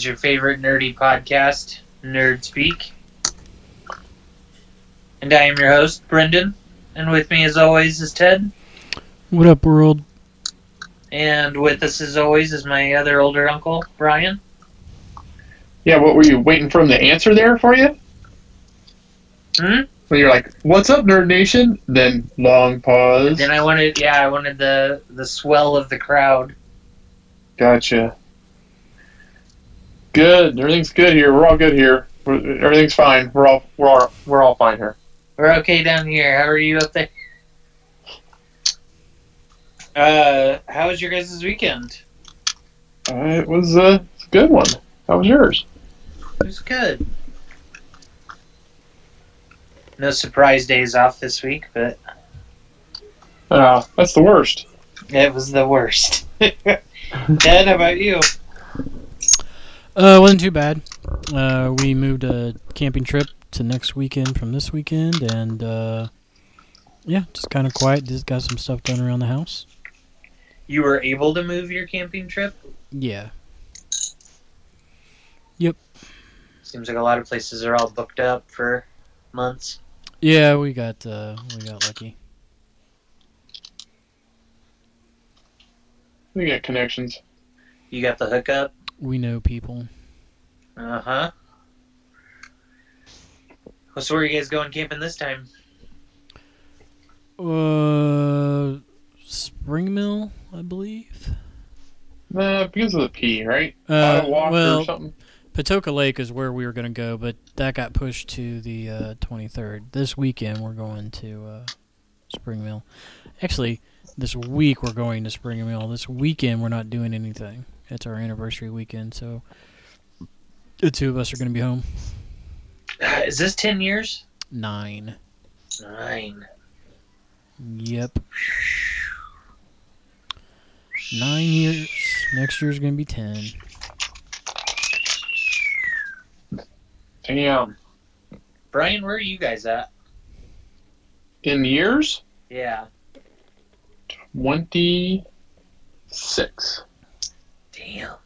is your favorite nerdy podcast, Nerd Speak. And I am your host, Brendan. And with me, as always, is Ted. What up, world? And with us, as always, is my other older uncle, Brian. Yeah, what were you waiting for him to answer there for you? Hmm? When you're like, "What's up, Nerd Nation?" Then long pause. Then I wanted, yeah, I wanted the the swell of the crowd. Gotcha. Good. Everything's good here. We're all good here. We're, everything's fine. We're all we're all we're all fine here. We're okay down here. How are you up there? Uh, how was your guys' weekend? Uh, it was uh, a good one. How was yours? It was good. No surprise days off this week, but Uh, that's the worst. it was the worst. Ted, how about you? Uh, wasn't too bad. Uh, we moved a camping trip to next weekend from this weekend, and uh, yeah, just kind of quiet. Just got some stuff done around the house. You were able to move your camping trip? Yeah, Yep. Seems like a lot of places are all booked up for months. yeah, we got uh, we got lucky. We got connections. You got the hookup? We know people. Uh huh. Well, so where are you guys going camping this time? Uh, Spring Mill, I believe. Uh, because of the P, right? Uh, Walker or well, something. Patoka Lake is where we were going to go, but that got pushed to the uh, 23rd. This weekend, we're going to uh, Spring Mill. Actually, this week we're going to Spring Mill. This weekend, we're not doing anything. It's our anniversary weekend, so the two of us are going to be home. Is this 10 years? Nine. Nine. Yep. Nine years. Next year's going to be 10. Damn. Brian, where are you guys at? In years, Yeah. twenty-six. Damn.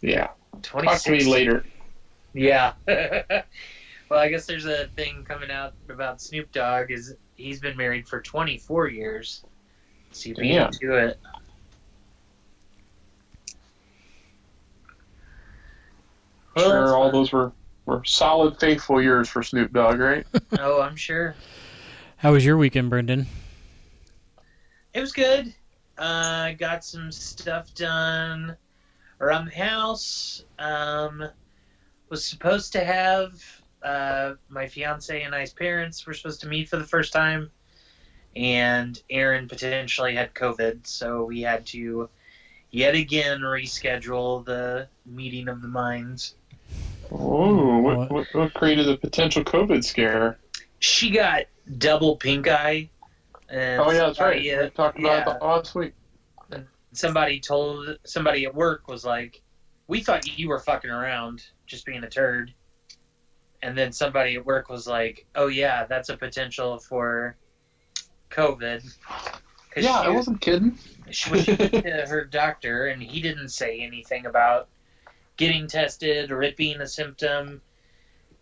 Yeah. 26. Talk to me later. Yeah. well, I guess there's a thing coming out about Snoop Dogg. Is he's been married for 24 years. So you beat him Damn. to it. Well, sure, all fun. those were were solid, faithful years for Snoop Dogg, right? Oh, I'm sure. How was your weekend, Brendan? It was good. Uh, I got some stuff done around the house. Um, was supposed to have uh, my fiance and I's parents were supposed to meet for the first time, and Aaron potentially had COVID, so we had to yet again reschedule the meeting of the minds. Oh, What? what, what, what created the potential COVID scare? She got double pink eye. And Oh yeah, that's right. We uh, talked about yeah. it last week. somebody told somebody at work was like, "We thought you were fucking around, just being a turd." And then somebody at work was like, "Oh yeah, that's a potential for COVID." Yeah, she, I wasn't kidding. She went to her doctor, and he didn't say anything about getting tested or it being a symptom,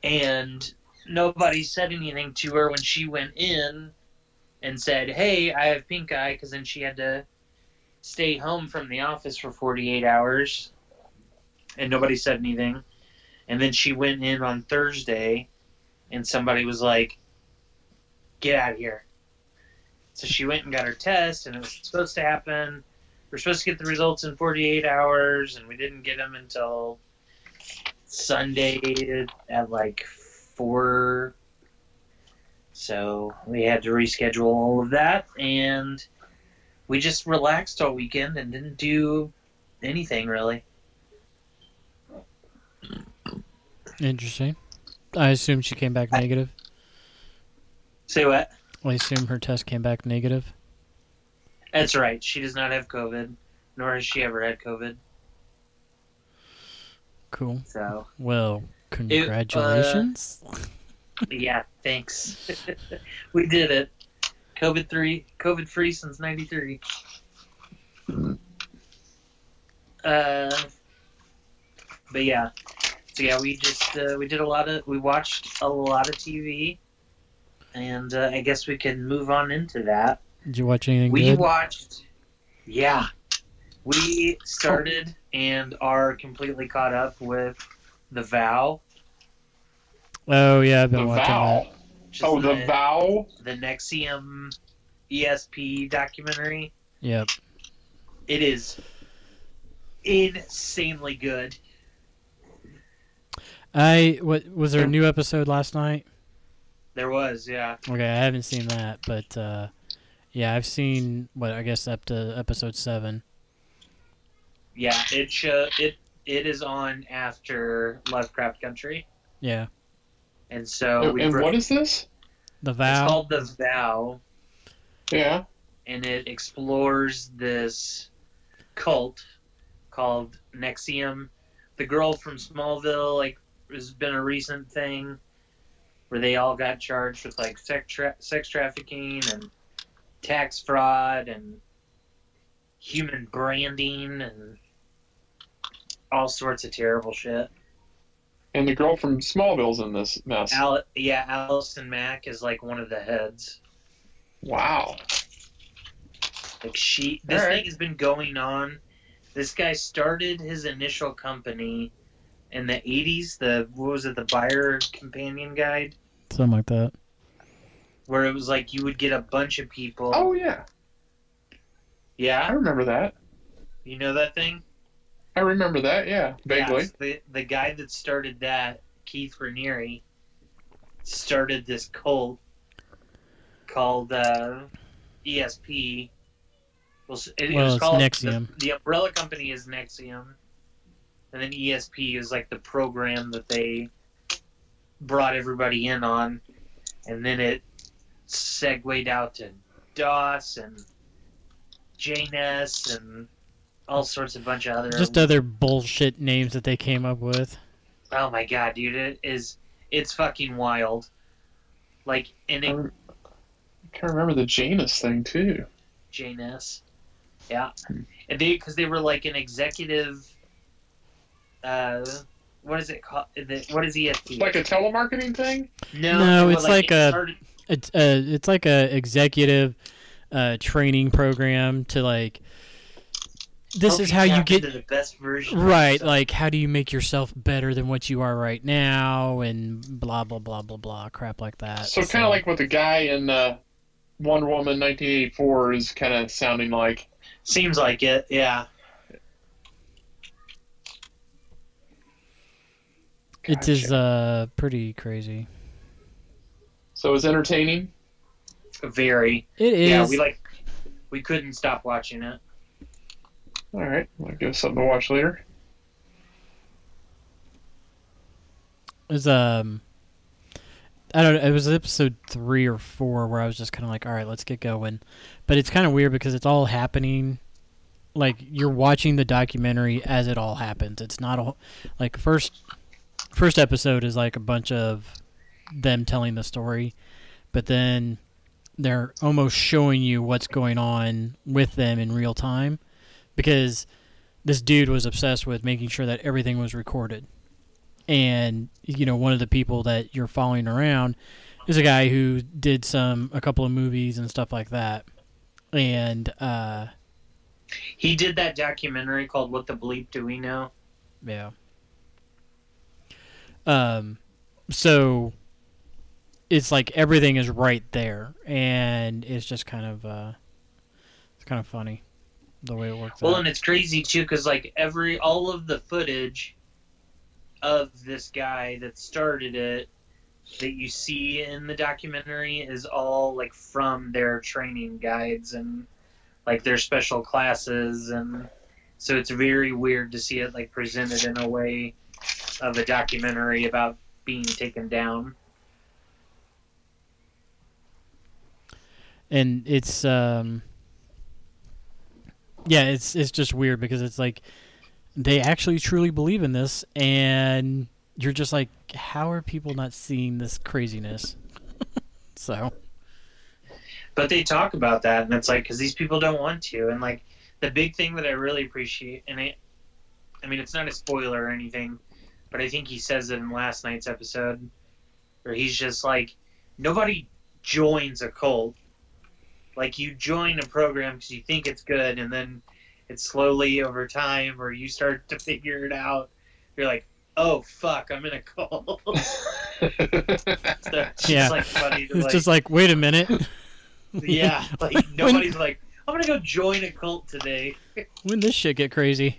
and nobody said anything to her when she went in and said, "Hey, I have pink eye," because then she had to stay home from the office for 48 hours, and nobody said anything. And then she went in on Thursday, and somebody was like, "Get out of here." So she went and got her test, and it was supposed to happen. We are supposed to get the results in 48 hours, and we didn't get them until Sunday at like four. So we had to reschedule all of that, and we just relaxed all weekend and didn't do anything really. Interesting. I assume she came back negative. Say what? I assume her test came back negative. That's right. She does not have COVID, nor has she ever had COVID. Cool. So Well, congratulations. yeah, thanks. we did it. COVID three, COVID free since '93. Uh, but yeah, so yeah, we just uh, we did a lot of we watched a lot of TV, and uh, I guess we can move on into that. Did you watch anything We good? watched, yeah, we started and are completely caught up with The Vow. Oh yeah, I've been The watching Vow. that. which Oh, the vow. the NXIVM ESP documentary. Yep. It is insanely good. I what was there a new episode last night? There was, yeah. Okay, I haven't seen that, but uh, yeah, I've seen what I guess up to episode seven. Yeah, it show, it it is on after Lovecraft Country. Yeah, And so and and bro- what is this? the vow. it's called The Vow Yeah. and it explores this cult called NXIVM. The girl from Smallville, like, has been a recent thing where they all got charged with like sex, tra- sex trafficking and tax fraud and human branding and all sorts of terrible shit. And the girl from Smallville's in this mess. Al- yeah, Allison Mack is like one of the heads. Wow. Like she, this Alright. thing has been going on. This guy started his initial company in the '80s. The what was it? The Buyer Companion Guide, Something like that. where it was like you would get a bunch of people. Oh yeah, Yeah. I remember that. you know that thing. I remember that. Yeah, vaguely. Yes, the the guy that started that, Keith Raniere, started this cult called uh, ESP. Well, s- it, it Well, was it's called NXIVM. The, the umbrella company is NXIVM, and then ESP is like the program that they brought everybody in on, and then it segued out to DOS and JNS and all sorts of bunch of other Just other bullshit names that they came up with. Oh my god, dude! It is. It's fucking wild. Like and I it, rem- I can remember the Janus thing too. Janus, Yeah, and they because they were like an executive. Uh, what is it called? The- What is ESP? Like a telemarketing thing. no, No, it's like it a- started- It's uh, it's like a executive uh, training program to like. This help is how you get the best version. right. yourself. Like, how do you make yourself better than what you are right now, and blah blah blah blah blah crap like that. So kind of like what the guy in uh, Wonder Woman 1984 is kind of sounding like. seems like it. Yeah, it is uh pretty crazy. So it's entertaining. very. It is. Yeah, we like. We couldn't stop watching it. All right, I'll give us something to watch later. It's um, I don't know. It was episode three or four where I was just kind of like, all right, let's get going. But it's kind of weird because it's all happening. Like you're watching the documentary as it all happens. It's not a like first first episode is like a bunch of them telling the story, but then they're almost showing you what's going on with them in real time because this dude was obsessed with making sure that everything was recorded. And you know one of the people that you're following around is a guy who did some a couple of movies and stuff like that. And uh He did that documentary called "What the Bleep Do We Know." yeah. Um, so it's like everything is right there, and it's just kind of uh, it's kind of funny the way it works Well, out. and it's crazy too, because like every all of the footage of this guy that started it that you see in the documentary is all like from their training guides and like their special classes and so it's very weird to see it like presented in a way of a documentary about being taken down and it's um yeah it's it's just weird because it's like they actually truly believe in this and you're just like how are people not seeing this craziness? So. But they talk about that and it's like because these people don't want to and like the big thing that i really appreciate and i i mean it's not a spoiler or anything but i think he says it in last night's episode where he's just like nobody joins a cult like you join a program because you think it's good and then it's slowly over time or you start to figure it out you're like oh fuck i'm in a cult so it's Yeah. just like funny it's like, just like wait a minute yeah, like When- nobody's like, I'm gonna go join a cult today. when this shit get crazy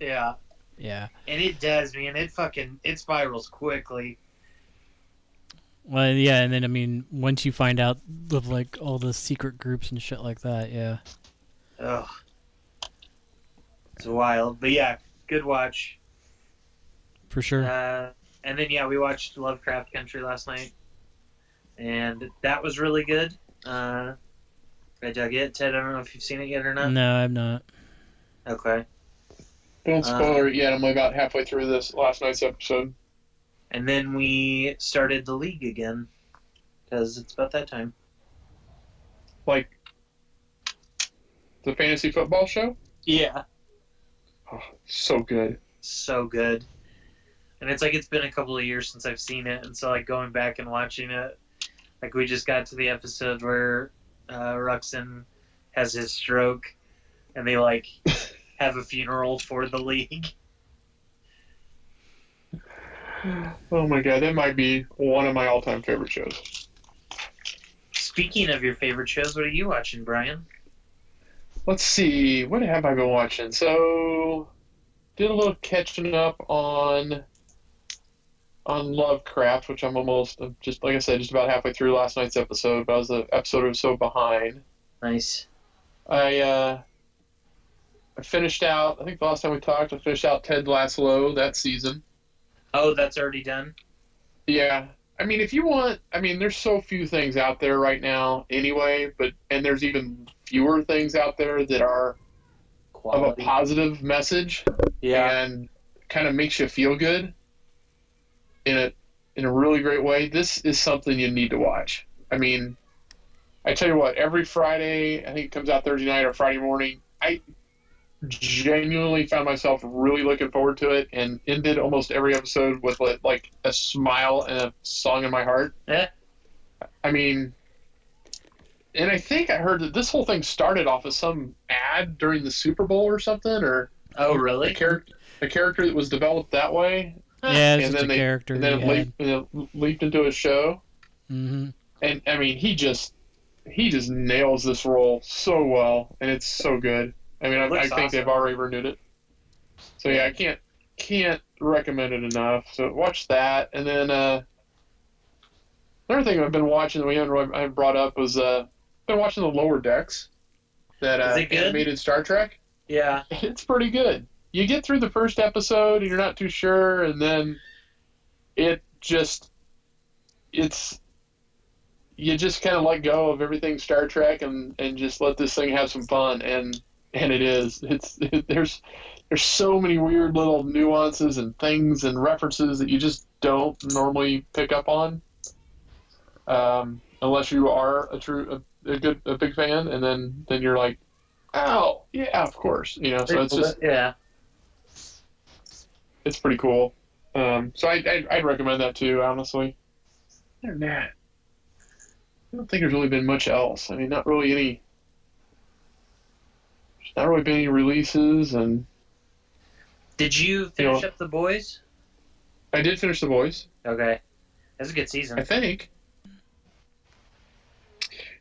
Yeah, yeah and it does, man. It fucking it spirals quickly. Well yeah and then i mean once you find out of like all the secret groups and shit like that yeah Ugh, it's wild. But yeah, good watch. for sure Uh, and then yeah, we watched Lovecraft Country last night, and that was really good. Uh, I dug it. Ted, I don't know if you've seen it yet or not. no i'm not Okay. Don't spoil it yet. I'm about halfway through this last night's episode. And then we started the league again because it's about that time. Like the fantasy football show. Yeah. Oh, so good. so good. And it's like it's been a couple of years since I've seen it, and so like going back and watching it, like we just got to the episode where uh, Ruxin has his stroke, and they like have a funeral for the league. Oh my god, that might be one of my all-time favorite shows. Speaking of your favorite shows, what are you watching, Brian? Let's see, what have I been watching? So, did a little catching up on on Lovecraft, which I'm almost I'm just like I said, just about halfway through last night's episode. But I was the episode or so behind. Nice. I uh, I finished out. I think the last time we talked, I finished out Ted Lasso that season. Oh, that's already done. Yeah. I mean, if you want, I mean, there's so few things out there right now anyway, but, and there's even fewer things out there that are of a positive message Yeah. and kind of makes you feel good in a, in a really great way. This is something you need to watch. I mean, I tell you what, every Friday, I think it comes out Thursday night or Friday morning, I genuinely found myself really looking forward to it and ended almost every episode with like- like a smile and a song in my heart. Yeah. I mean, and I think I heard that this whole thing started off as some ad during the Super Bowl or something, or Oh, a really? character a character that was developed that way, yeah and then a they- character and then it leaped, it leaped into a show. hmm And I mean, he just he just nails this role so well, and it's so good. I mean, I, I think they've already renewed it. So yeah, I can't can't recommend it enough. So watch that, and then uh, another thing I've been watching that we haven't really, I haven't brought up was uh, I've been watching the Lower Decks, that uh, Is it good? animated Star Trek. Yeah. It's pretty good. You get through the first episode and you're not too sure, and then it just it's you just kind of let go of everything Star Trek and and just let this thing have some fun and and it is it's it, there's there's so many weird little nuances and things and references that you just don't normally pick up on um, unless you are a true a, a good a big fan and then then you're like oh yeah of course you know so it's just yeah. it's pretty cool. Um, so I, I, I'd recommend that too, honestly. Other than that, I don't think there's really been much else. I mean, not really any. Not really been any releases, and Did you finish know- up the boys? I did finish The Boys. Okay, that's a good season. I think.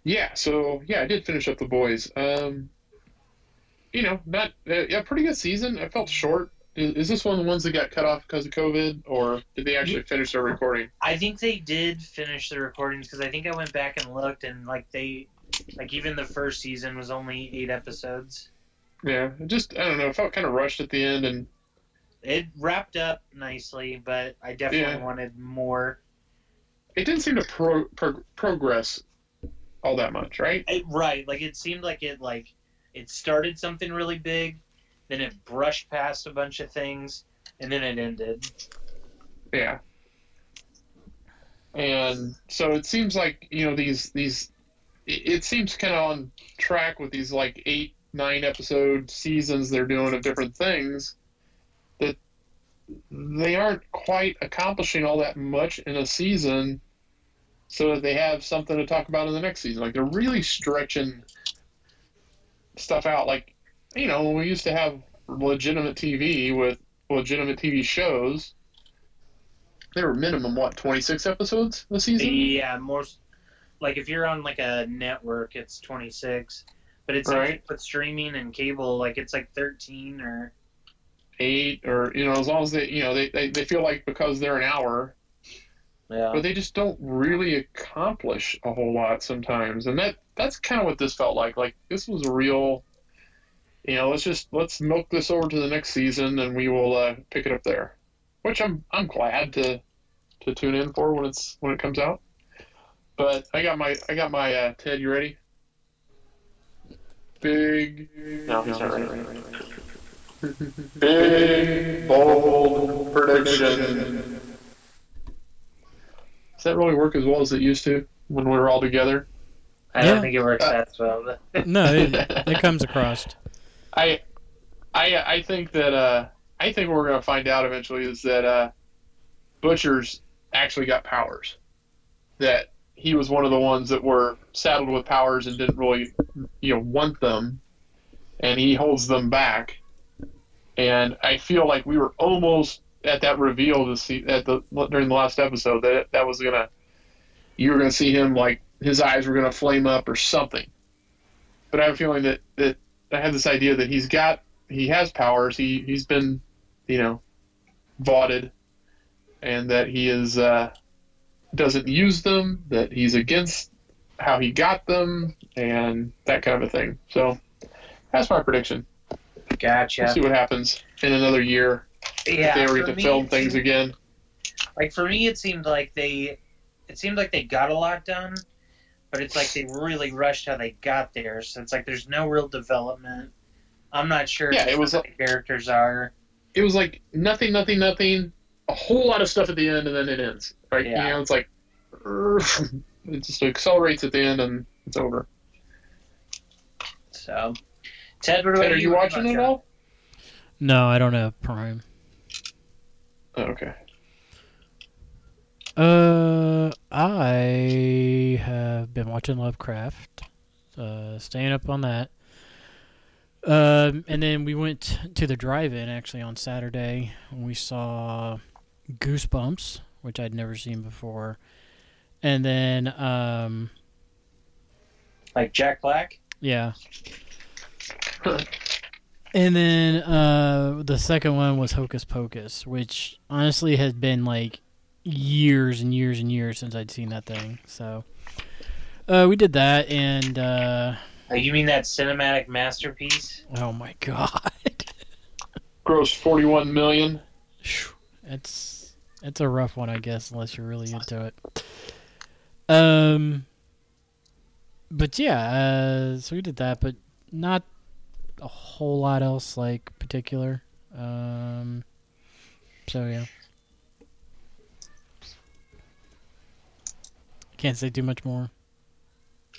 Yeah, so yeah, I did finish up the boys. Um, you know, not uh, yeah, pretty good season. I felt short. Is, is this one of the ones that got cut off because of COVID, or did they actually finish their recording? I think they did finish the recordings because I think I went back and looked and like they, like even the first season was only eight episodes. Yeah, it just I don't know. It felt kind of rushed at the end, and It wrapped up nicely, but I definitely Yeah. wanted more. it didn't seem to pro, pro, progress all that much, right? It, right, like it seemed like it like it started something really big, then it brushed past a bunch of things, and then it ended. Yeah. And so it seems like you know these these it, it seems kind of on track with these like eight nine episode seasons they're doing of different things that they aren't quite accomplishing all that much in a season so that they have something to talk about in the next season. Like they're really stretching stuff out. Like you know when we used to have legitimate tv with legitimate tv shows. They were minimum what 26 episodes a season? Yeah, more like if you're on like a network, it's 26, but it's like with streaming and cable, like it's like 13 or eight or you know as long as they you know they, they, they feel like because they're an hour. Yeah. but they just don't really accomplish a whole lot sometimes. And that that's kind of what this felt like. Like this was a real you know let's just let's milk this over to the next season and we will uh, pick it up there. Which i'm i'm glad to to tune in for when it's when it comes out. But i got my i got my uh, ted you ready big no he's not ready big bold prediction does that really work as well as it used to when we were all together? I Yeah. don't think it works that well. But No, it, it comes across. I, I, I think that uh, I think what we're gonna find out eventually is that uh, Butcher's actually got powers. That he was one of the ones that were saddled with powers and didn't really, you know, want them, and he holds them back. And I feel like we were almost at that reveal to see at the during the last episode that that was gonna, you were gonna see him like his eyes were gonna flame up or something. But I have a feeling that that I have this idea that he's got he has powers. He he's been, you know, vaunted, and that he is uh, doesn't use them. That he's against how he got them and that kind of a thing. So that's my prediction. gotcha. We'll see what happens in another year yeah, if they were to film things seemed- again. Like for me, it seemed like they, it seemed like they got a lot done, but it's like they really rushed how they got there. So it's like there's no real development. I'm not sure. Yeah, it was the characters are. It was like nothing, nothing, nothing. A whole lot of stuff at the end, and then it ends. Right? Yeah. You know, it's like it just accelerates at the end, and it's over. So, Ted, Ted, are you watching it about all? No, I don't have Prime. Oh, okay. Uh, I have been watching Lovecraft, uh, staying up on that. Um, and then we went to the drive-in actually on Saturday. And we saw Goosebumps, which I'd never seen before, and then um, Like Jack Black? yeah. And then uh, the second one was Hocus Pocus, which honestly has been like years and years and years since I'd seen that thing. So uh, we did that, and uh, Oh, you mean that cinematic masterpiece? oh my god, Gross forty-one million. Phew. It's a rough one, I guess, unless you're really into it. Um, but yeah, uh, so we did that, but not a whole lot else like particular. Um, so yeah, can't say too much more.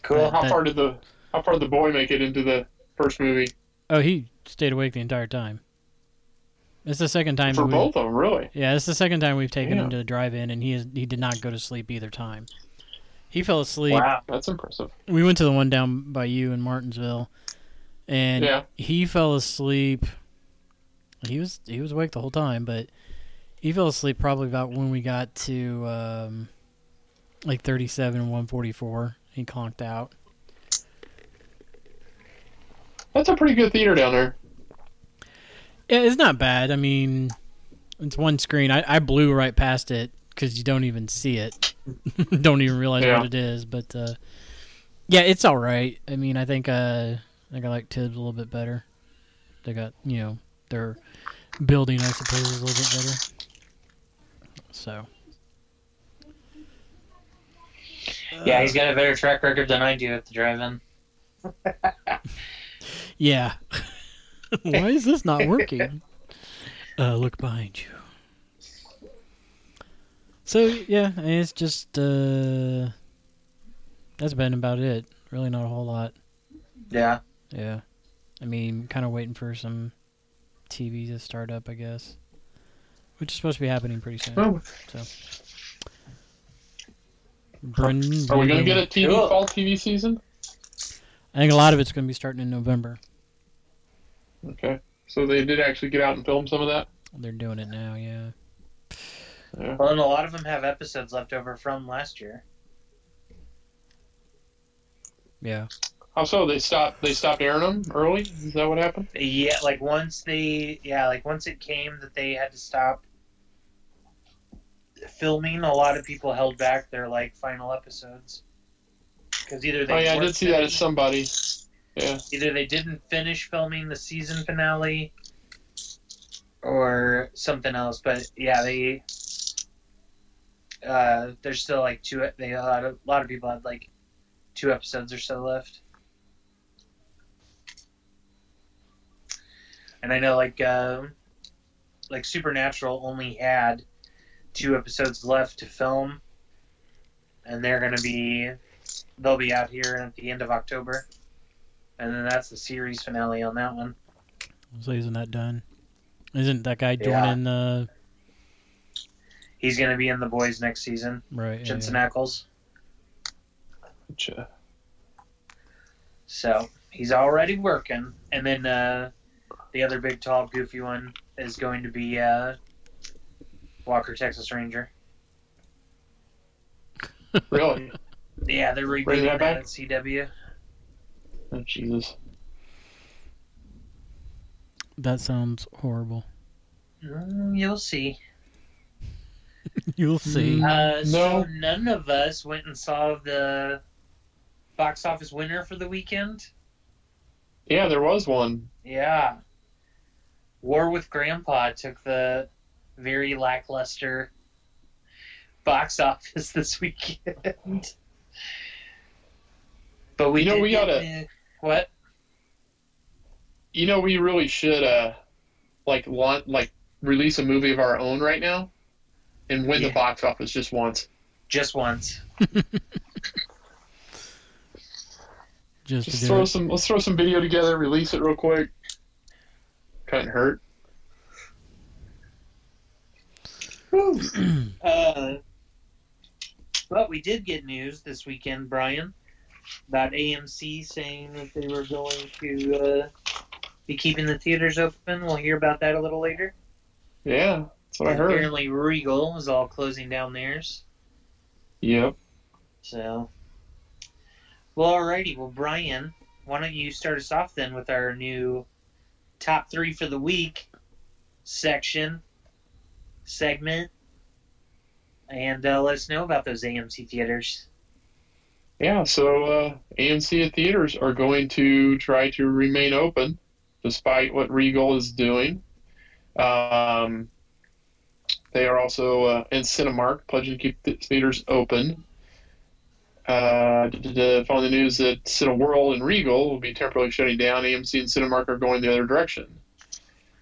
Cool. How That- far did the how far did the boy make it into the first movie? Oh, he stayed awake the entire time. It's the second time For we, both of them, really? Yeah, it's the second time we've taken Yeah. him to the drive-in, and he is he did not go to sleep either time. He fell asleep. Wow. That's impressive. We went to the one down by you in Martinsville, and Yeah. he fell asleep. He was he was awake the whole time, but He fell asleep probably about when we got to um, like 37 and 144. He conked out. That's a pretty good theater down there. Yeah, it's not bad. I mean, it's one screen. I, I blew right past it because you don't even see it. don't even realize Yeah. what it is. But uh, yeah, it's all right. I mean, I think uh, I think I like Tibbs a little bit better. They got you know their building, I suppose, is a little bit better. So Yeah, he's got a better track record than I do at the drive-in. yeah. Why is this not working? uh, look behind you. So yeah, it's just uh, that's been about it. Really, not a whole lot. Yeah. Yeah, I mean, kind of waiting for some TV to start up, I guess, which is supposed to be happening pretty soon. Oh, Brendan, are we gonna get a TV Cool. fall TV season? I think a lot of it's going to be starting in November. Okay, so they did actually get out and film some of that. They're doing it now. Yeah. Yeah. Well, and a lot of them have episodes left over from last year. Yeah. How so? They stopped. They stopped airing them early. Is that what happened? Yeah, like once they, yeah, like once it came that they had to stop filming, a lot of people held back their like final episodes because either they Oh yeah, I did see that as somebody. Yeah. either they didn't finish filming the season finale or something else. But yeah, they uh, there's still like two. They a lot of a lot of people had like two episodes or so left. And I know like um like Supernatural only had two episodes left to film, and they're gonna be they'll be out here at the end of October. And then that's the series finale on that one. So isn't that done? Isn't that guy Yeah. joining? Uh, He's going to be in The Boys next season. right. yeah, Jensen yeah. Ackles. Gotcha. So he's already working. And then uh, the other big, tall, goofy one is going to be uh, Walker, Texas Ranger. Really? Yeah, they're Bring rebooting that that back? at CW. Oh, Jesus. That sounds horrible. Mm, you'll see. You'll see. Uh, No. So none of us went and saw the box office winner for the weekend. Yeah, there was one. Yeah. War with Grandpa took the very lackluster box office this weekend. But we You know, we get gotta- the- what? You know, we really should uh, like want like release a movie of our own right now, and win Yeah. the box office just once. Just once. Just Just throw it. some. Let's throw some video together. Release it real quick. Couldn't hurt. Uh, but we did get news this weekend, Brian, about AMC saying that they were going to uh, be keeping the theaters open. We'll hear about that a little later. Yeah, that's what I heard. Apparently, Regal is all closing down theirs. Yep. So, well, alrighty. Well, Brian, why don't you start us off then with our new top three for the week section segment, and uh, let us know about those AMC theaters. Yeah, so uh, AMC theaters are going to try to remain open despite what Regal is doing. Um, they are also, uh, and Cinemark pledging to keep the theaters open. Uh, following the news that Cineworld and Regal will be temporarily shutting down, AMC and Cinemark are going the other direction.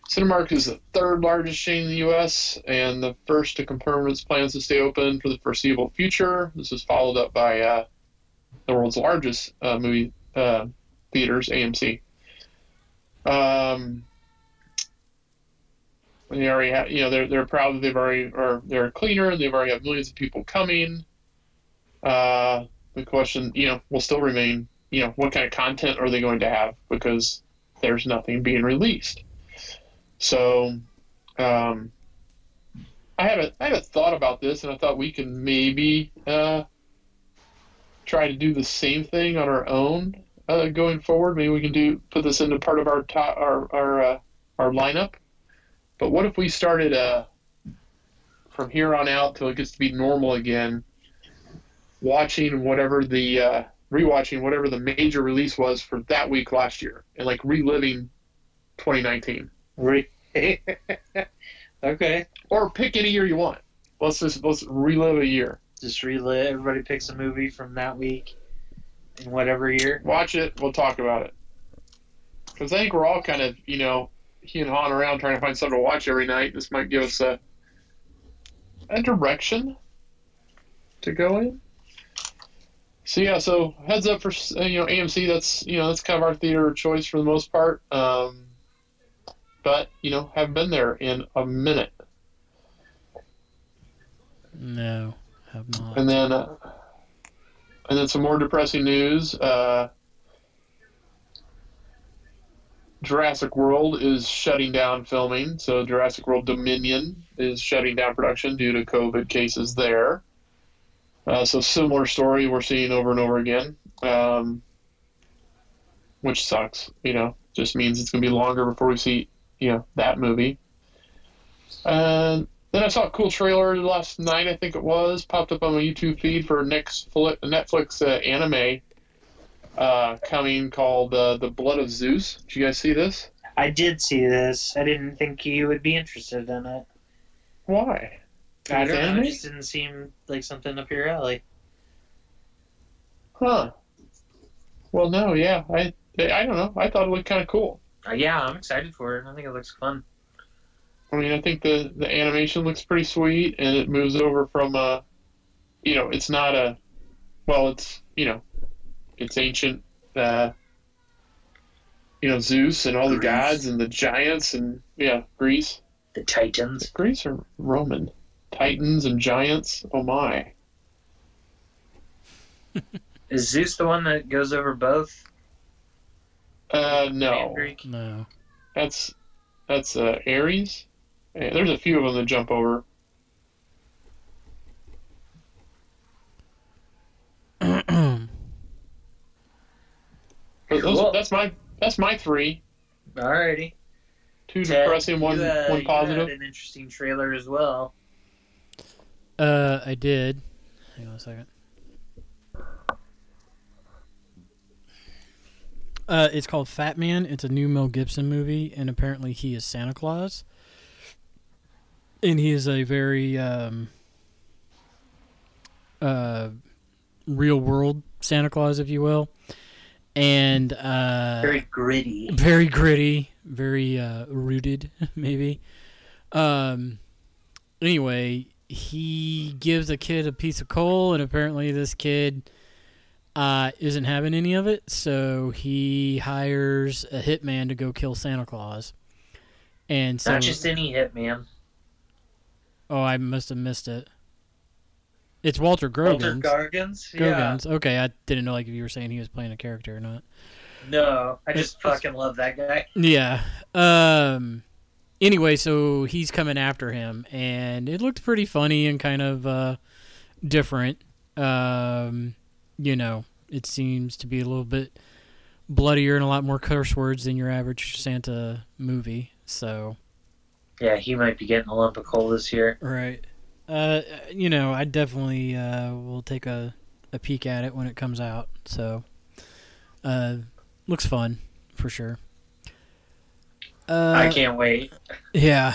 Cinemark is the third largest chain in the U.S. and the first to confirm its plans to stay open for the foreseeable future. This is followed up by uh, the world's largest uh, movie uh, theaters, AMC. Um, they already have, you know, they're they're proud that they've already or they're cleaner they've already have millions of people coming. Uh, the question, you know, will still remain, you know, what kind of content are they going to have because there's nothing being released. So, um, I had a I had a thought about this, and I thought we can maybe uh, try to do the same thing on our own uh, going forward. Maybe we can do put this into part of our top, our our uh, our lineup. But what if we started uh, from here on out till it gets to be normal again, watching whatever the uh, rewatching whatever the major release was for that week last year, and like reliving 2019, Re- okay. or pick any year you want. Let's just let's relive a year. Just relive. Everybody picks a movie from that week in whatever year. watch it. We'll talk about it. Because I think we're all kind of, you know, he and hawing around trying to find something to watch every night. This might give us a, a direction to go in. So yeah, so heads up for uh, you know AMC. That's you know that's kind of our theater of choice for the most part. Um, but you know haven't been there in a minute. No, have not. And then, uh, and then some more depressing news. Uh, Jurassic World is shutting down filming, so Jurassic World Dominion is shutting down production due to COVID cases there. Uh, so similar story we're seeing over and over again, um, which sucks. You know, just means it's going to be longer before we see you know that movie. And then I saw a cool trailer last night, I think it was, popped up on my YouTube feed for fli- Netflix uh, anime uh, coming called uh, The Blood of Zeus. Did you guys see this? I did see this. I didn't think you would be interested in it. Why? I don't know. It just didn't seem like something up your alley. Huh. Well, no, yeah. I I don't know. I thought it looked kind of cool. Uh, yeah, I'm excited for it. I think it looks fun. I mean, I think the, the animation looks pretty sweet, and it moves over from uh, you know, it's not a, well, it's you know, it's ancient, uh, you know, Zeus and all the gods and the giants and yeah, Greece, The Titans. Greece or Roman, Titans and giants. Oh my, Is Zeus the one that goes over both? uh, no, Greek? No. that's that's uh, Ares. Yeah, there's a few of them that jump over. Those, Cool. that's my that's my three. Alrighty. Two Ted, depressing, one you, uh, one you positive. had an interesting trailer as well. Uh, I did. Hang on a second. Uh, it's called Fat Man. It's a new Mel Gibson movie, and apparently he is Santa Claus. And he is a very um, uh, real world Santa Claus, if you will. And uh, Very gritty. very gritty, very uh, rooted, maybe. Um. Anyway, he gives a kid a piece of coal, and apparently this kid uh, isn't having any of it, so he hires a hitman to go kill Santa Claus. And so, Not just any hitman. Oh, I must have missed it. It's Walter Grogan. Walter Grogan's. Gargans? Yeah. Okay, I didn't know like if you were saying he was playing a character or not. No, I just It's- fucking love that guy. Yeah. Um. Anyway, so he's coming after him, and it looked pretty funny and kind of uh, different. Um, you know, it seems to be a little bit bloodier and a lot more curse words than your average Santa movie. So, Yeah, he might be getting a lump of coal this year. right. Uh, you know, I definitely uh, will take a, a peek at it when it comes out. So, uh, looks fun for sure. Uh, I can't wait. Yeah.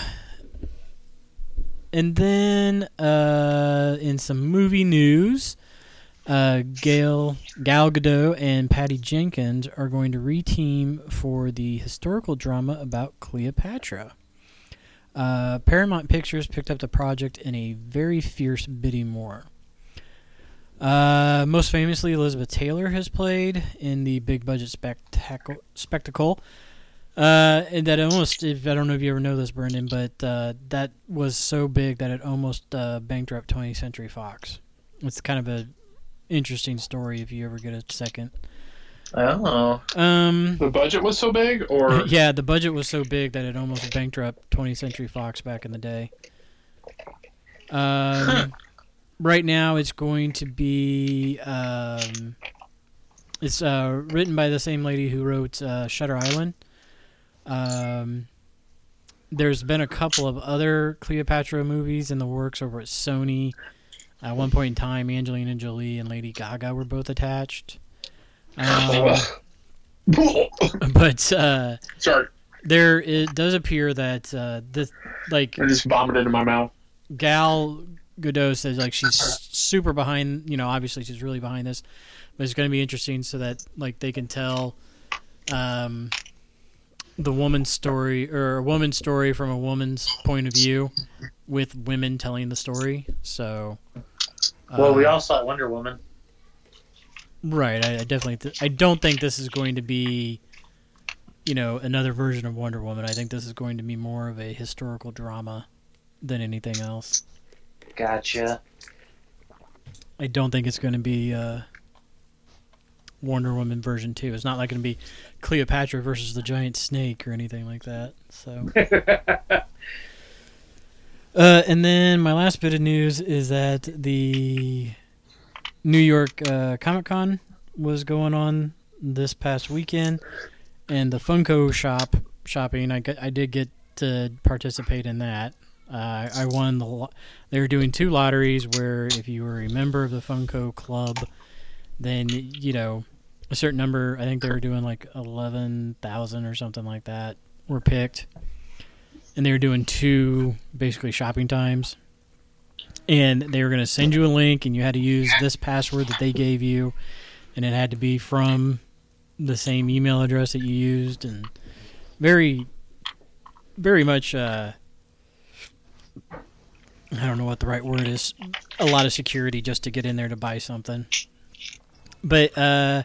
And then uh, in some movie news, uh, Gail Gal Gadot and Patty Jenkins are going to reteam for the historical drama about Cleopatra. Uh, Paramount Pictures picked up the project in a very fierce bidding war. Uh, most famously, Elizabeth Taylor has played in the big budget spectacle spectacle uh, and that almost, if I don't know if you ever know this, Brendan, but uh, that was so big that it almost uh, bankrupt 20th Century Fox. It's kind of a interesting story if you ever get a second. Oh, Um, The budget was so big, or yeah, the budget was so big that it almost bankrupt 20th Century Fox back in the day. Um, right now, it's going to be. Um, it's uh, written by the same lady who wrote uh, Shutter Island. Um, there's been a couple of other Cleopatra movies in the works over at Sony. At one point in time, Angelina Jolie and Lady Gaga were both attached. Um, but uh, Sorry, there it does appear that uh, this like I just vomited in my mouth. Gal Gadot says like she's super behind. You know, obviously she's really behind this, but it's going to be interesting so that like they can tell um, the woman's story or a woman's story from a woman's point of view with women telling the story. So, Well, we uh, all saw Wonder Woman. Right. I, I definitely. Th- I don't think this is going to be, you know, another version of Wonder Woman. I think this is going to be more of a historical drama than anything else. Gotcha. I don't think it's going to be uh, Wonder Woman version two. It's not like going to be Cleopatra versus the giant snake or anything like that. So. Uh, and then my last bit of news is that the New York uh, Comic Con was going on this past weekend, and the Funko shop shopping. I got, I did get to participate in that. Uh, I won the. lo- They were doing two lotteries where if you were a member of the Funko Club, then you know a certain number. I think they were doing like eleven thousand or something like that. Were picked and they were doing two basically shopping times and they were going to send you a link and you had to use this password that they gave you and it had to be from the same email address that you used and very very much uh I don't know what the right word is a lot of security just to get in there to buy something. But uh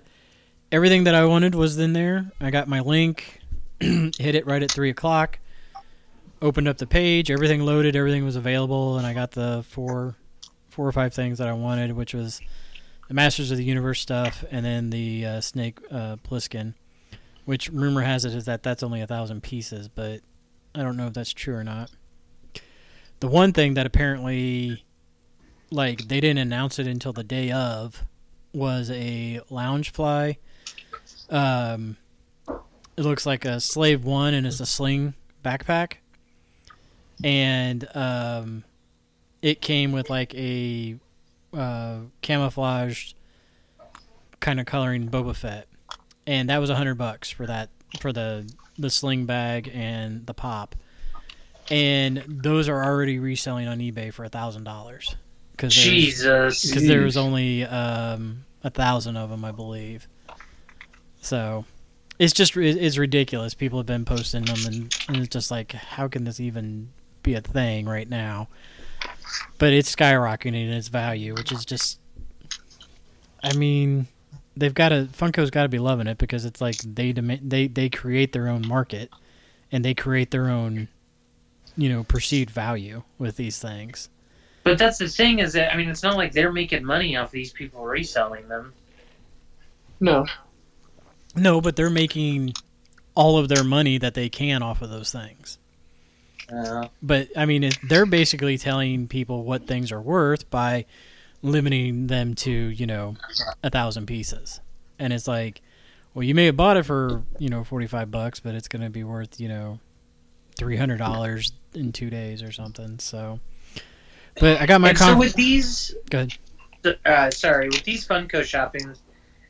everything that I wanted was in there. I got my link hit it right at three o'clock opened up the page, everything loaded, everything was available, and I got the four, four or five things that I wanted, which was the Masters of the Universe stuff, and then the uh, Snake uh, Plissken, which rumor has it is that that's only a thousand pieces, but I don't know if that's true or not. The one thing that apparently, like, they didn't announce it until the day of, was a Loungefly. Um, it looks like a Slave One, and it's a sling backpack and um, it came with like a uh, camouflaged kind of coloring Boba Fett, and that was a hundred bucks for that for the the sling bag and the pop, and those are already reselling on eBay for a thousand dollars because Jesus. because there was only um, a thousand of them, I believe. So it's just it's ridiculous. People have been posting them, and, and it's just like, how can this even be a thing right now? But it's skyrocketing in its value, which is just, I mean, they've got to Funko's got to be loving it because it's like they they they create their own market, and they create their own, you know, perceived value with these things. But that's the thing is that I mean it's not like they're making money off these people reselling them. No, No, but they're making all of their money that they can off of those things. Uh, But I mean, it, they're basically telling people what things are worth by limiting them to you know a thousand pieces, and it's like, well, you may have bought it for you know forty five bucks, but it's going to be worth you know three hundred dollars in two days or something. So, but I got my and so with these, Go ahead. uh, sorry, with these Funko shoppings,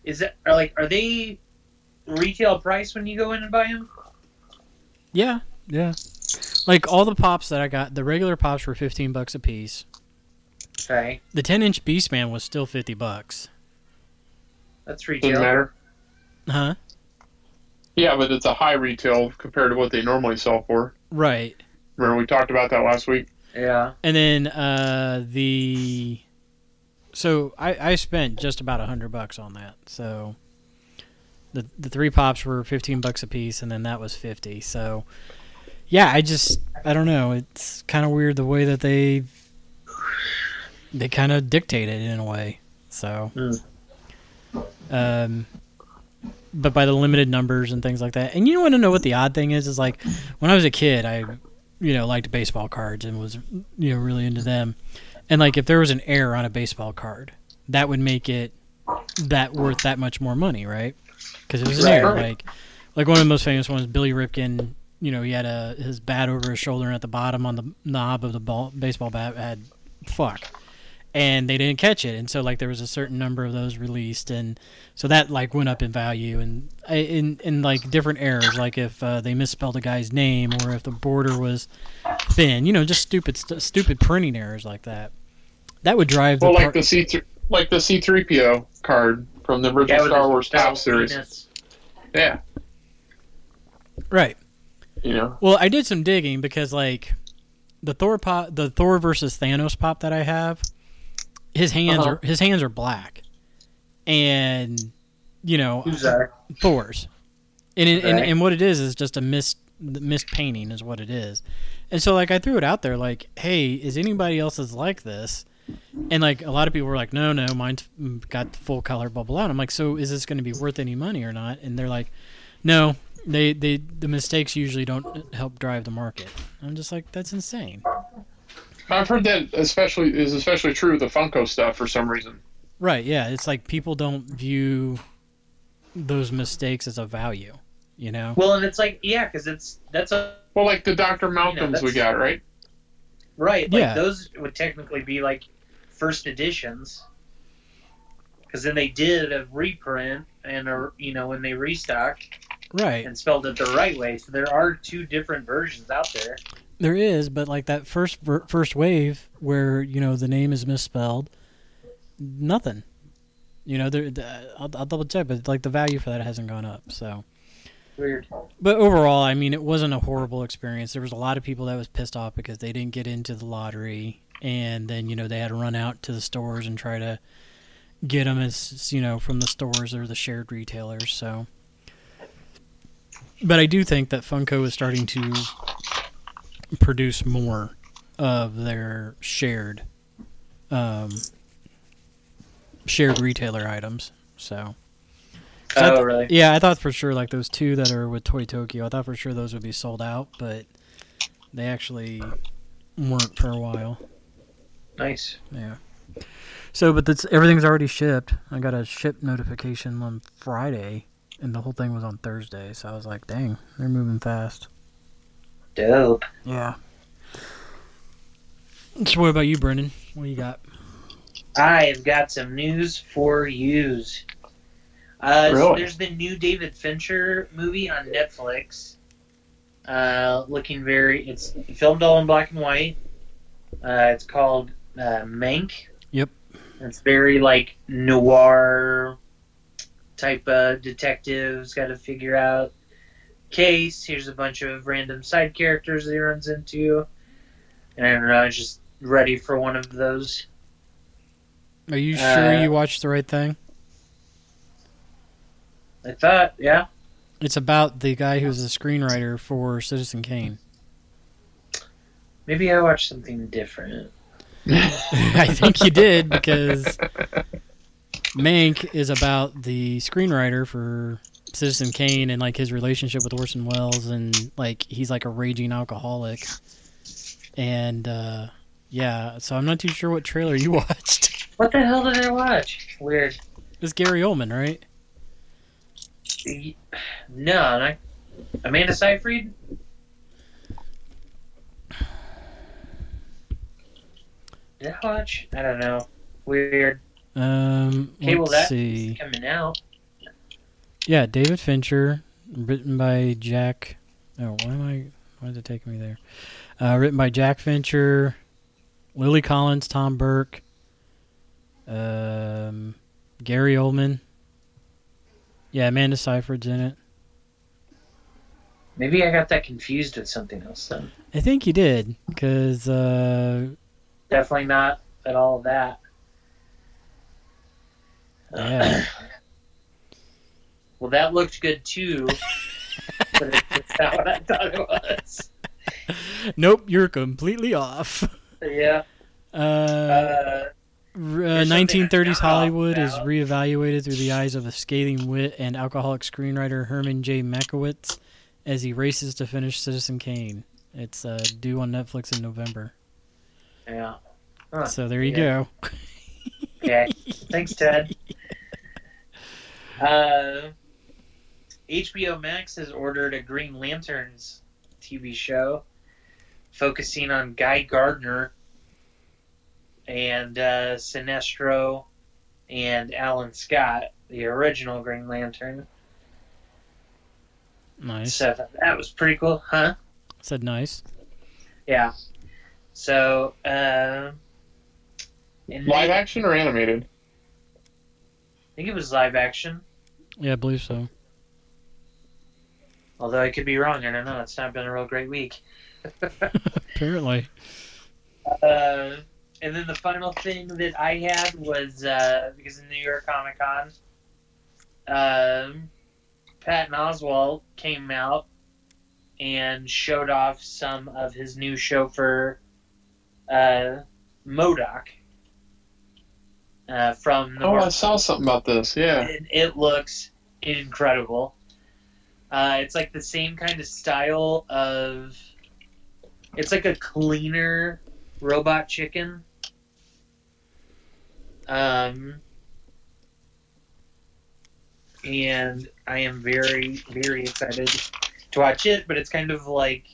is that are like are they retail price when you go in and buy them? Yeah, yeah. Like all the pops that I got, the regular pops were fifteen bucks a piece. Okay, The ten inch Beastman was still fifty bucks. that's retail. Doesn't matter. Huh? Yeah, but it's a high retail compared to what they normally sell for. Right. Remember we talked about that last week. Yeah. And then uh, the so I, I spent just about a hundred bucks on that. So the the three pops were fifteen bucks a piece, and then that was fifty. So yeah, I just I don't know. It's kind of weird the way that they they kind of dictate it in a way. So um. But by the limited numbers and things like that, and you want to know what the odd thing is? Is like when I was a kid, I you know liked baseball cards and was you know really into them And like if there was an error on a baseball card, that would make it that worth that much more money, right? Because it was an Right. error. Like like one of the most famous ones, Billy Ripken. You know, he had a his bat over his shoulder, and at the bottom on the knob of the ball baseball bat had fuck, and they didn't catch it, and so like there was a certain number of those released, and so that like went up in value, and in in like different errors, like if uh, they misspelled a guy's name or if the border was thin, you know, just stupid st- stupid printing errors like that. That would drive the Well, like par- the C three, like the C three PO card from the original Yeah, Star Wars Top series. penis. Yeah, right. You know. Well, I did some digging because like the Thor pop, the Thor versus Thanos pop that I have, his hands Uh-huh. are his hands are black, and you know Who's that? Thor's, and it, and Right. and what it is is just a mist mist painting is what it is, and so like I threw it out there like, hey, is anybody else's like this? And like a lot of people were like, no, no, mine's got the full color, blah blah. blah. And I'm like, so is this going to be worth any money or not? And they're like, no, they they the mistakes usually don't help drive the market. I'm just like, that's insane. I've heard that especially is especially true with the Funko stuff for some reason. Right? Yeah, it's like people don't view those mistakes as a value. You know? Well, and it's like, yeah, because it's that's a Well, like the Doctor Malcolms we got, right? right. Like Yeah. those would technically be like first editions, because then they did a reprint and a you know when they restocked Right. and spelled it the right way. So there are two different versions out there. There is, but like that first ver- first wave where you know the name is misspelled, nothing. You know, there. the- I'll, I'll double check, but like the value for that hasn't gone up. So, Weird. but overall, I mean, it wasn't a horrible experience. There was a lot of people that was pissed off because they didn't get into the lottery, and then you know they had to run out to the stores and try to get them as you know from the stores or the shared retailers. So, but I do think that Funko is starting to produce more of their shared um, shared retailer items. So, So I Oh, th- really? yeah, I thought for sure like those two that are with Toy Tokyo, I thought for sure those would be sold out, but they actually weren't for a while. Nice. Yeah. So, but that's everything's already shipped. I got a ship notification on Friday, and the whole thing was on Thursday. So I was like, "Dang, they're moving fast." Dope. Yeah. So, what about you, Brendan? What you got? I have got some news for yous. Uh, so there's the new David Fincher movie on Netflix. Uh, looking very, it's filmed all in black and white. Uh, it's called uh, Mank. Yep. It's very like noir type of detectives got to figure out case. Here's a bunch of random side characters that he runs into, and I don't know. I was just ready for one of those. Are you sure Uh, you watched the right thing? I thought, yeah. It's about the guy who's a screenwriter for Citizen Kane. Maybe I watched something different. I think you did because Mank is about the screenwriter for Citizen Kane and like his relationship with Orson Welles and like he's like a raging alcoholic. And uh yeah, so I'm not too sure what trailer you watched. What the hell did I watch? Weird. It's Gary Oldman, right? No, not Amanda Seyfried. Did I watch? I don't know. Weird. Um Okay, well that's see. coming out. Yeah, David Fincher, written by Jack. Oh, why am I? Why is it taking me there? Uh, written by Jack Fincher, Lily Collins, Tom Burke, um, Gary Oldman. Yeah, Amanda Seyfried's in it. Maybe I got that confused with something else. Then I think you did, because uh, definitely not at all that. Yeah. well, that looked good too, but it's not what I thought it was. nope, you're completely off. Yeah. Uh, Uh, uh, 1930s I'm Hollywood is reevaluated through the eyes of a scathing wit and alcoholic screenwriter Herman J. Mankiewicz as he races to finish Citizen Kane. It's uh, due on Netflix in November. yeah. Huh. So there you Yeah. go. Okay. Thanks, Ted. Uh, HBO Max has ordered a Green Lanterns TV show focusing on Guy Gardner and uh, Sinestro and Alan Scott, the original Green Lantern. Nice. So that was pretty cool, huh? Said nice. Yeah. So, uh, and Live they- action or animated? I think it was live action. Yeah, I believe so. Although I could be wrong. I don't know. It's not been a real great week. Apparently. Uh, and then the final thing that I had was uh, because of New York Comic Con, um, Patton Oswalt came out and showed off some of his new chauffeur, uh, MODOK, uh, from the Oh, I saw something about this. Yeah. and it looks incredible. Uh, it's like the same kind of style of. It's like a cleaner robot chicken. Um, and I am very, very excited to watch it. But it's kind of like,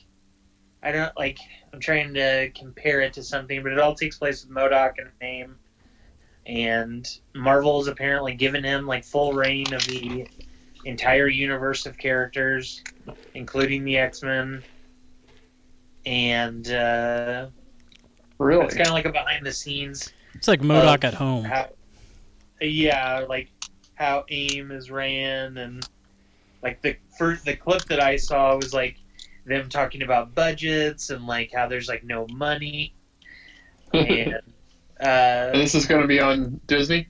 I don't like. I'm trying to compare it to something, but it all takes place with MODOK and name and Marvel's apparently given him like full reign of the entire universe of characters, including the X Men. And uh, Really? it's kind of like a behind the scenes. It's like MODOK at home. How, yeah, like how AIM is ran, and like the first the clip that I saw was like them talking about budgets and like how there's like no money. And uh, And this is going to be on Disney.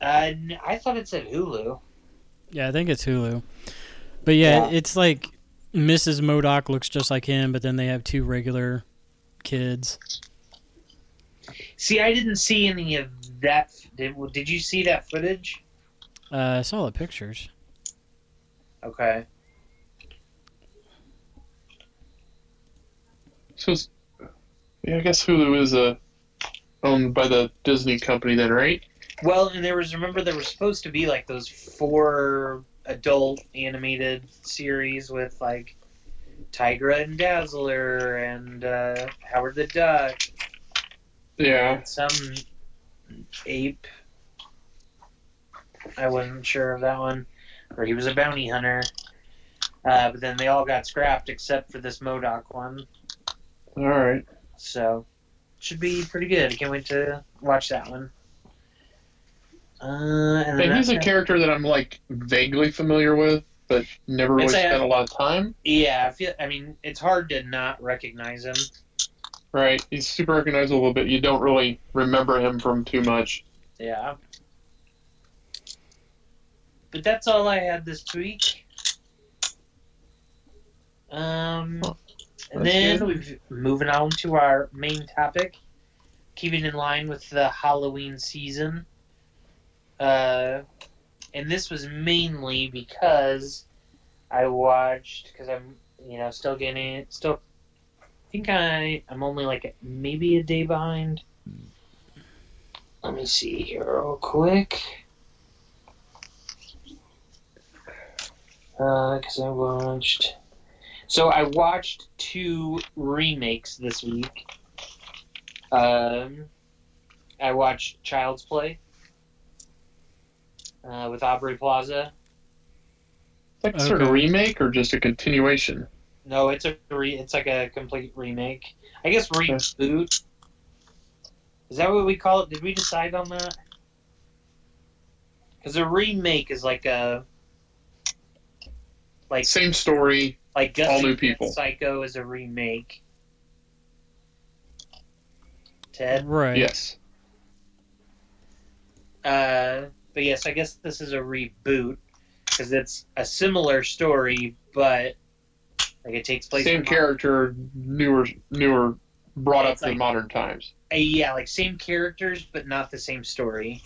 uh, n- I thought it said Hulu. Yeah, I think it's Hulu. But yeah, Yeah. it's like Mrs. MODOK looks just like him, but then they have two regular kids. See, I didn't see any of that. Did, did you see that footage? Uh, I saw the pictures. Okay. So, it's- yeah, I guess Hulu is uh, owned by the Disney company then, right? Well, and there was remember there was supposed to be like those four adult animated series with like Tigra and Dazzler and uh, Howard the Duck Yeah. some ape. I wasn't sure of that one, or he was a bounty hunter. Uh, but then they all got scrapped except for this MODOK one. All right. So, should be pretty good. I can't wait to watch that one. Uh, and then And he's a character that I'm like vaguely familiar with, but never really spent a lot of time. Yeah, I feel. I mean, it's hard to not recognize him. Right. He's super recognizable, but you don't really remember him from too much. Yeah. But that's all I had this week. Um, Huh. And That's then good. we've moving on to our main topic, keeping in line with the Halloween season. Uh, and this was mainly because I watched because I'm you know still getting it still. I think I I'm only like maybe a day behind. Let me see here real quick. Because I watched. So I watched two remakes this week. Um, I watched Child's Play uh, with Aubrey Plaza. Like sort of remake or just a continuation? No, it's a re- it's like a complete remake. I guess reboot. Is that what we call it? Did we decide on that? Because a remake is like a like Same story. Like Gus all new people. Psycho is a remake. Ted. Right. Yes. Uh, but yes, I guess this is a reboot because it's a similar story, but like it takes place. Same in- character, newer, newer, brought up It's to like- modern times. Uh, yeah, like same characters, but not the same story.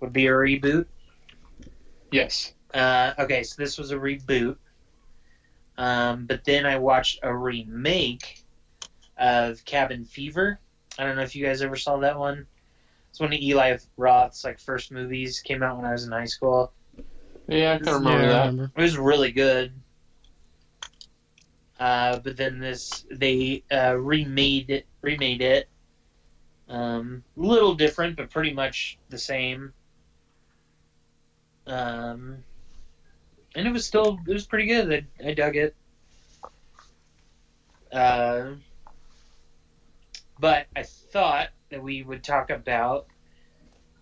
Would be a reboot. Yes. Uh, okay, so this was a reboot. Um, but then I watched a remake of Cabin Fever. I don't know if you guys ever saw that one. It's one of Eli Roth's like first movies. Came out when I was in high school. Yeah, I can remember yeah, that. remember. It was really good. Uh, but then this they uh, remade it, remade it. Um, little different, but pretty much the same. Um, and it was still it was pretty good. I, I dug it. Uh, but I thought that we would talk about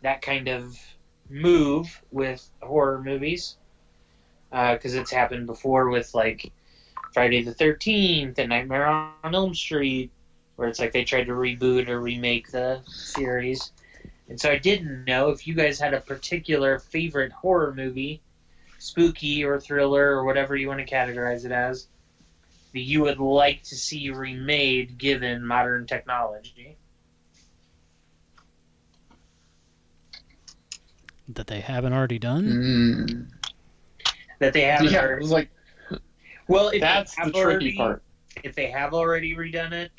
that kind of move with horror movies because it's happened before with like Friday the Thirteenth and Nightmare on Elm Street, where it's like they tried to reboot or remake the series. And so I didn't know if you guys had a particular favorite horror movie, spooky or thriller or whatever you want to categorize it as, that you would like to see remade given modern technology. That they haven't already done. Mm. That they haven't. Yeah, already- it's like well, if they that's the have tricky already- part. if they have already redone it,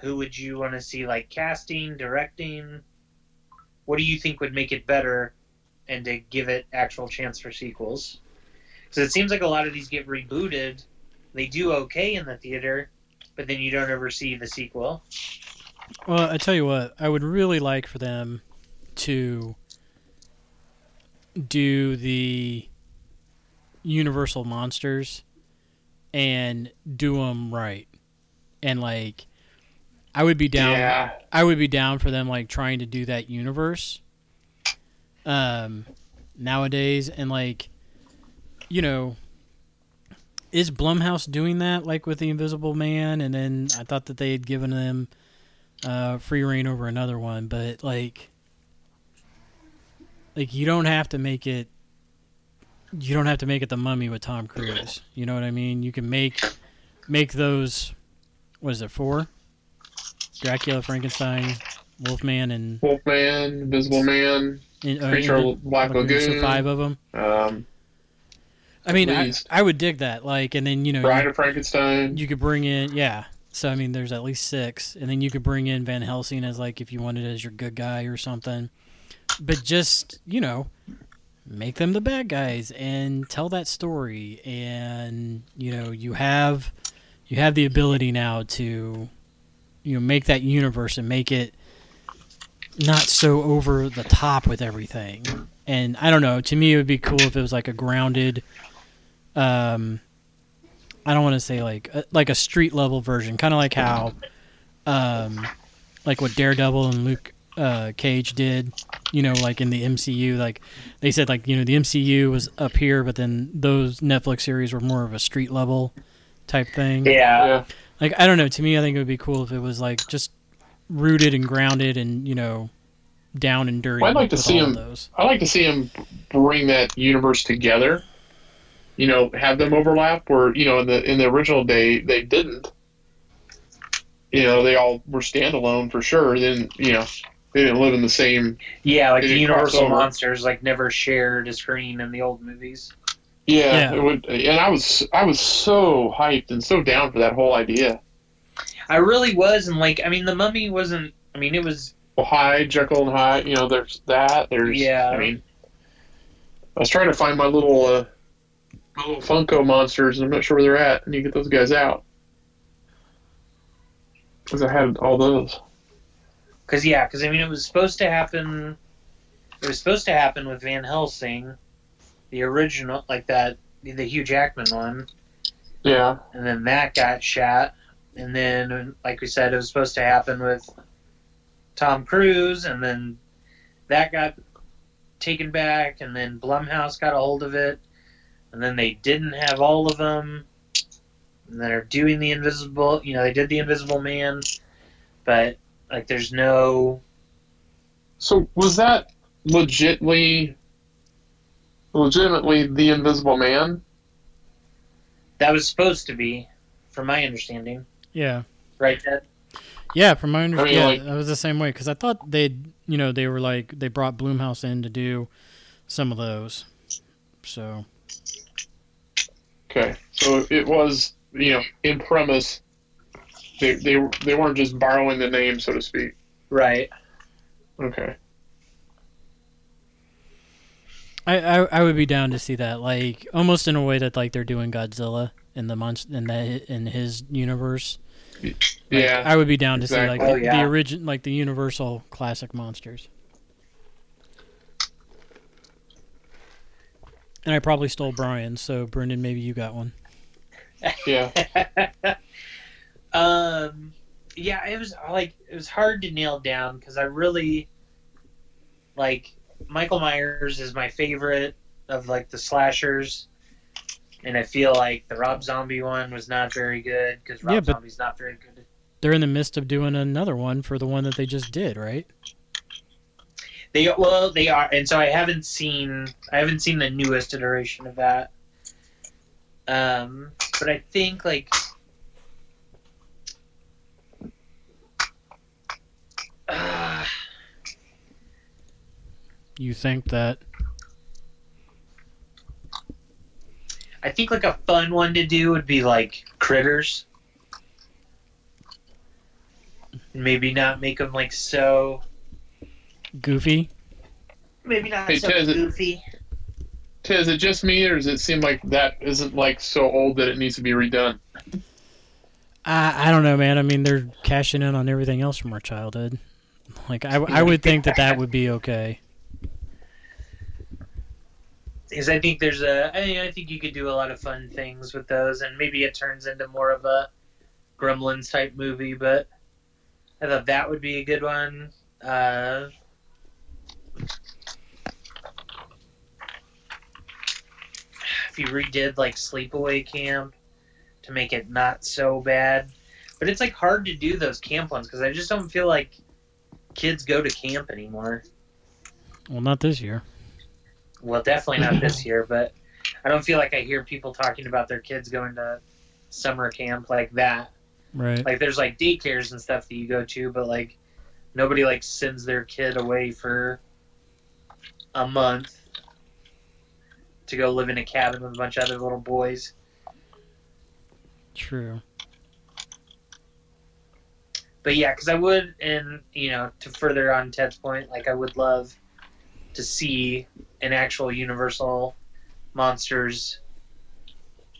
who would you want to see like casting, directing? What do you think would make it better and to give it actual chance for sequels? Because it seems like a lot of these get rebooted. They do okay in the theater, but then you don't ever see the sequel. Well, I tell you what, I would really like for them to do the Universal monsters and do them right, and like, I would be down. Yeah, I would be down for them like trying to do that universe um nowadays and like you know is Blumhouse doing that like with the Invisible Man? And then I thought that they had given them uh free reign over another one but like like you don't have to make it you don't have to make it the mummy with Tom Cruise. You know what I mean? You can make make those what is it four? Dracula, Frankenstein, Wolfman, and, Wolfman, Invisible Man, and uh, Creature and Black So Lagoon, five of them. um, I mean, I. I would dig that. Like, and then you know, Bride you, of Frankenstein. you could bring in yeah. So I mean, there's at least six, and then you could bring in Van Helsing as like if you wanted as your good guy or something. But just you know, make them the bad guys and tell that story, and you know, you have you have the ability now to you know make that universe and make it not so over the top with everything. And I don't know. To me, it would be cool if it was like a grounded, um, I don't want to say like a, like a street level version, kind of like how, um, like what Daredevil and Luke uh, Cage did. You know, like in the MCU, like they said, like you know the MCU was up here, but then those Netflix series were more of a street level type thing. Yeah. yeah, Like I don't know. To me, I think it would be cool if it was like just rooted and grounded and you know down and dirty. Well, I'd like to see him- those. I like to see him bring that universe together. You know, have them overlap. Where you know, in the in the original day, they didn't. You know, they all were standalone for sure. Then you know, they didn't live in the same. Yeah, like the Universal monsters like never shared a screen in the old movies. Yeah, Yeah. It would, and I was I was so hyped and so down for that whole idea. I really was, and like I mean, the Mummy wasn't. I mean, it was Well, Hyde, Jekyll and Hyde. You know, there's that. There's Yeah. I mean, I was trying to find my little uh, my little Funko monsters, and I'm not sure where they're at. And you get those guys out because I had all those. Because yeah, because I mean, it was supposed to happen. It was supposed to happen with Van Helsing, the original, like that, the Hugh Jackman one, Yeah, and then that got shot. And then, like we said, it was supposed to happen with Tom Cruise, and then that got taken back, and then Blumhouse got a hold of it, and then they didn't have all of them. And they're doing the Invisible, you know, they did the Invisible Man, but like, there's no So was that legitly, legitimately the Invisible Man? That was supposed to be, from my understanding, Yeah, right? Ted? yeah. From my understanding, mean, yeah, like- that was the same way because I thought they'd you know they were like they brought Blumhouse in to do some of those. So Okay, so it was you know in premise they they they weren't just borrowing the name, so to speak. Right. Okay. I, I I would be down to see that, like almost in a way that like they're doing Godzilla in the monst in that in his universe. Like, yeah. I would be down to see exactly. like Oh, the, yeah. the origin, like the Universal classic monsters. And I probably stole Brian, so Brendan, maybe you got one. yeah. um, yeah, it was like it was hard to nail down because I really like Michael Myers is my favorite of like the slashers, and I feel like the Rob Zombie one was not very good because Rob Yeah, but- Zombie's not very good. They're in the midst of doing another one for the one that they just did, right? They well they are, and so I haven't seen I haven't seen the newest iteration of that. Um, but I think like. Uh, You think that? I think like a fun one to do would be like critters. Maybe not make them like so. Goofy? Maybe not Hey, so Ted, goofy. Ted, is it just me, or does it seem like that isn't like so old that it needs to be redone? I I don't know, man. I mean, they're cashing in on everything else from our childhood. Like I, I would think that that would be okay. Because I think there's a. I, I think you could do a lot of fun things with those, and maybe it turns into more of a Gremlins type movie. But I thought that would be a good one. Uh, if you redid like Sleepaway Camp to make it not so bad, but it's like hard to do those camp ones because I just don't feel like kids go to camp anymore. Well, not this year. Well, definitely not this year, but I don't feel like I hear people talking about their kids going to summer camp like that. Right. Like there's like daycares and stuff that you go to, but like nobody like sends their kid away for a month to go live in a cabin with a bunch of other little boys. True. But yeah, because I would, and you know, to further on Ted's point, like I would love to see an actual Universal Monsters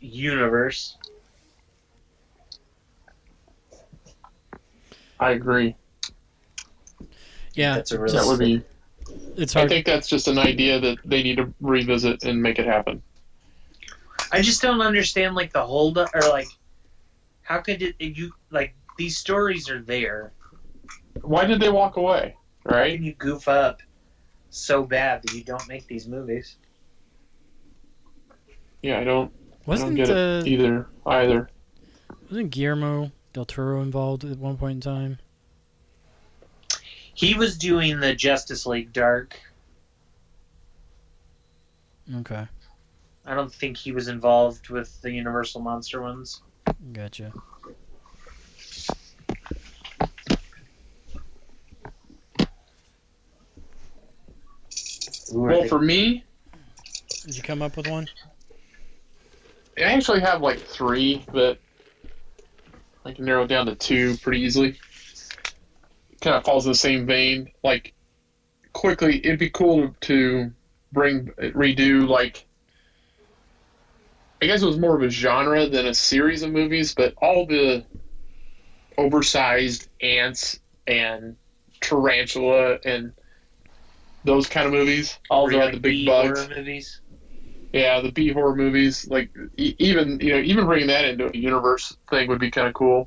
universe. I agree. Yeah, That's a really That would be. it's I think that's just an idea that they need to revisit and make it happen. I just don't understand like the hold up or like how could it you like these stories are there. Why did they walk away? How Right? can you goof up so bad that you don't make these movies? Yeah, I don't. I don't wasn't get uh, it either. Either. wasn't Guillermo del Toro involved at one point in time? He was doing the Justice League Dark. Okay, I don't think he was involved with the Universal Monster ones. gotcha. Well, for me, Did you come up with one? I actually have like three, but I can narrow it down to two pretty easily. Kind of falls in the same vein. Like, quickly, it'd be cool to bring redo like. I guess it was more of a genre than a series of movies, but all the oversized ants and tarantula and those kind of movies. All Were the, big bugs. movies. Yeah, the B horror movies, like e- even you know, even bringing that into a universe thing would be kind of cool.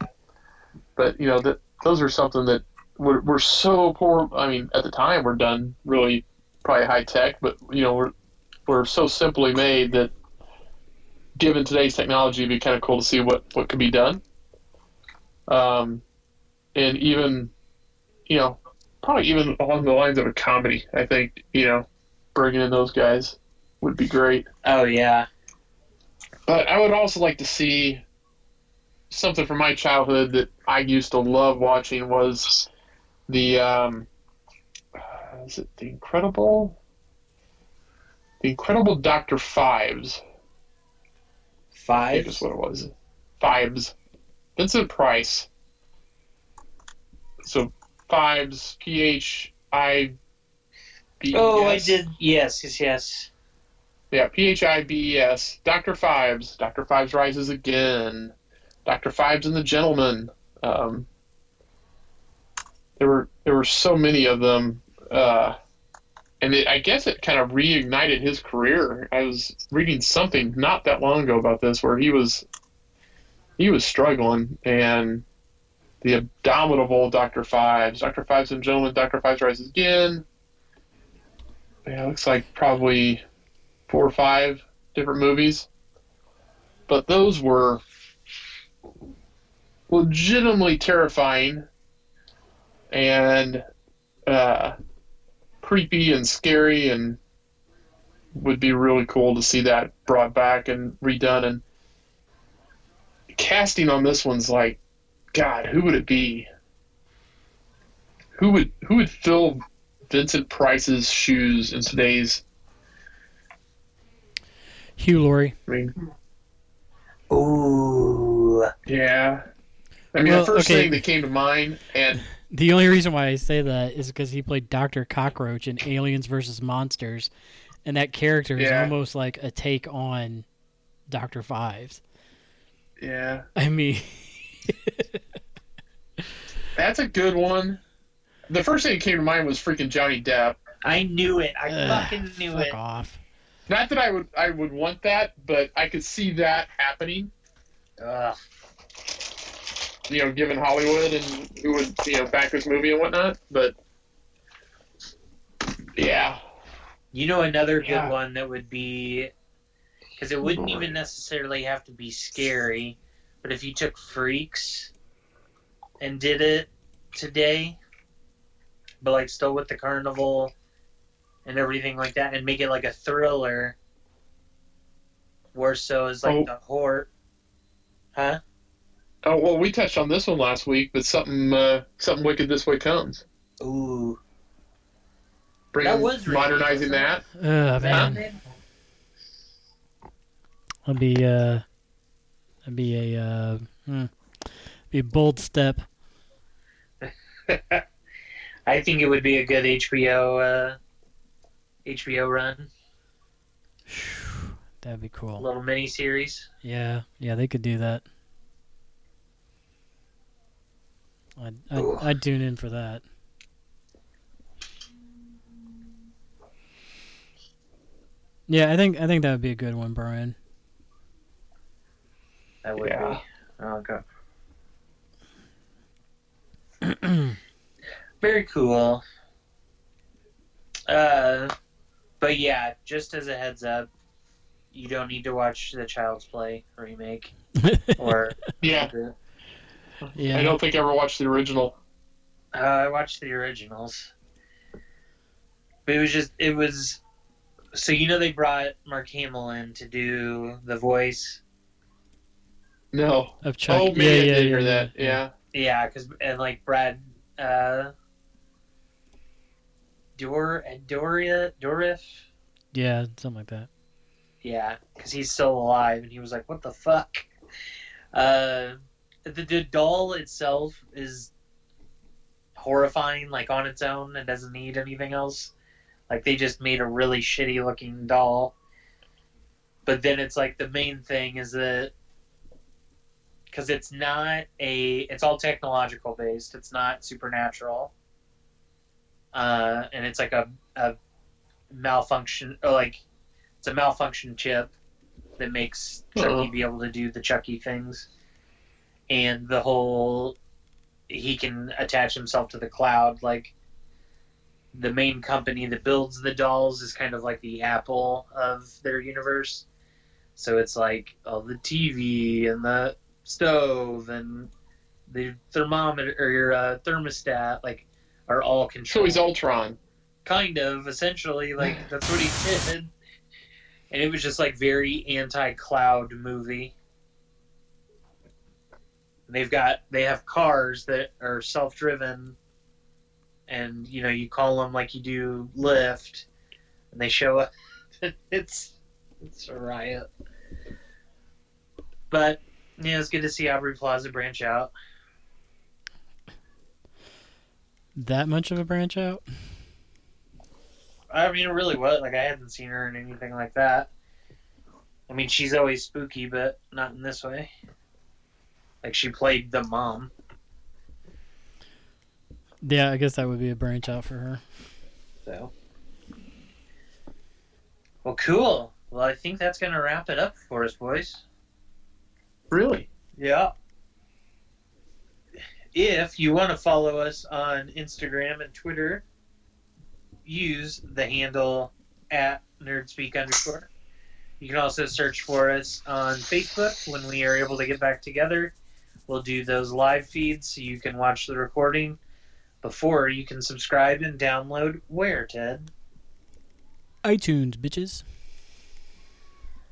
But you know, that those are something that were, were so poor. I mean, at the time, we're done really probably high tech, but you know, we're we're so simply made that given today's technology, it'd be kind of cool to see what what could be done. Um, and even you know, probably even along the lines of a comedy, I think you know, bringing in those guys would be great. Oh yeah. But I would also like to see something from my childhood that I used to love watching was the um, uh, is it the Incredible, the Incredible Doctor Phibes? I think Five. is what it was. Phibes. Vincent Price. so Phibes, P H I B. Oh, I did. Yes, yes, yes. Yeah, P H I B S. Doctor Phibes. Doctor Phibes rises again. Doctor Phibes and the Gentleman. Um, there were there were so many of them, uh, and it, I guess it kind of reignited his career. I was reading something not that long ago about this, where he was he was struggling, and the abominable Doctor Phibes, Doctor Phibes and Gentlemen, Doctor Phibes rises again. Yeah, looks like probably four or five different movies. But those were legitimately terrifying and uh, creepy and scary and would be really cool to see that brought back and redone and casting on this one's like god who would it be who would who would fill Vincent Price's shoes in today's Hugh Laurie. I mean Ooh. Yeah. I mean, Well, the first okay. thing that came to mind, and The only reason why I say that is because he played Doctor Cockroach in Aliens versus Monsters, and that character is Yeah. almost like a take on Doctor Phibes. yeah, I mean, that's a good one. The first thing that came to mind was freaking Johnny Depp. I knew it. I Ugh, fucking knew fuck it. off. Not that I would I would want that, but I could see that happening. Ugh. You know, given Hollywood and who would you know back this movie and whatnot. But yeah, You know another good one that would be because it wouldn't even necessarily have to be scary, but if you took Freaks and did it today, but like still with the carnival and everything like that, and make it like a thriller, where so is like Oh. the horror. Huh? oh well, we touched on this one last week, but something uh, something wicked this way comes. Ooh. Bringing, That was modernizing good. that. Ugh, man. That'd be uh, that'd be a uh, hmm, be a bold step. I think it would be a good HBO uh, HBO run, That'd be cool. little mini series. Yeah, yeah, they could do that. I'd, I'd, I'd tune in for that. Yeah, I think I think that would be a good one, Brian. That would Yeah. be. Oh god. Very cool. Uh, but yeah, just as a heads up, you don't need to watch the Child's Play remake or. Yeah, yeah, I don't think I ever watched the original. Uh, I watched the originals, but it was just it was. So you know they brought Mark Hamill in to do the voice. No. of Chuck. oh, yeah, maybe I yeah, did yeah, hear yeah, that. Yeah. Yeah, because and like Brad, uh, Dor and Doria Dourif. yeah, something like that. Yeah, because he's still alive, and he was like, "What the fuck?" Uh, the, the doll itself is horrifying, like on its own, and doesn't need anything else. Like they just made a really shitty looking doll. But then it's like the main thing is that because it's not a, it's all technological based. It's not supernatural. Uh, and it's like a, a malfunction, or like it's a malfunction chip that makes Chucky Uh-oh. be able to do the Chucky things, and the whole he can attach himself to the cloud. Like the main company that builds the dolls is kind of like the Apple of their universe. So it's like oh, the TV and the stove and the thermometer or your uh, thermostat, like are all controlled. So he's Ultron. kind of essentially like that's what he did. And it was just like very anti-cloud movie. And they've got they have cars that are self-driven. And you know you call them like you do lyft and they show up. It's it's a riot. But yeah it's good to see aubrey plaza branch out that much of a branch out. I mean, it really was. Like, I hadn't seen her in anything like that. I mean, she's always spooky, but not in this way. Like, she played the mom. Yeah, I guess that would be a branch out for her. So. Well, cool. Well, I think that's going to wrap it up for us, boys. Really? Yeah. If you want to follow us on Instagram and Twitter, use the handle at nerdspeak underscore. You can also search for us on Facebook when we are able to get back together. We'll do those live feeds so you can watch the recording before you can subscribe and download where, Ted? iTunes, bitches.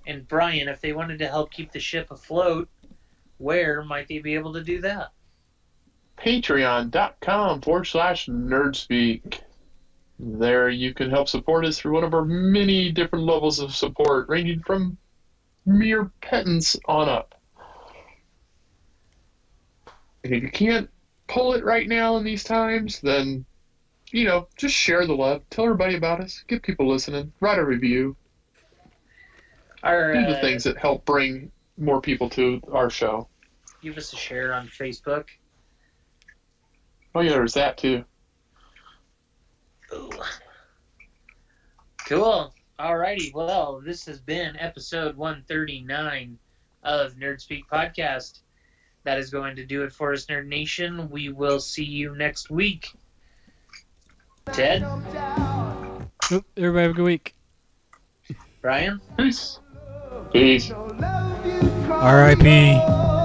And Brian, if they wanted to help keep the ship afloat, where might they be able to do that? Patreon.com forward slash nerdspeak. There you can help support us through one of our many different levels of support, ranging from mere pittance on up. And if you can't pull it right now in these times, then, you know, just share the love. Tell everybody about us. Get people listening. Write a review. Our, Do the uh, things that help bring more people to our show. give us a share on Facebook. Oh, yeah, there's that too. Ooh. Cool. Alrighty. Well, this has been episode 139 of Nerd Speak Podcast. That is going to do it for us, Nerd Nation. We will see you next week. Ted? Everybody have a good week. Brian? Peace. Peace. R.I.P.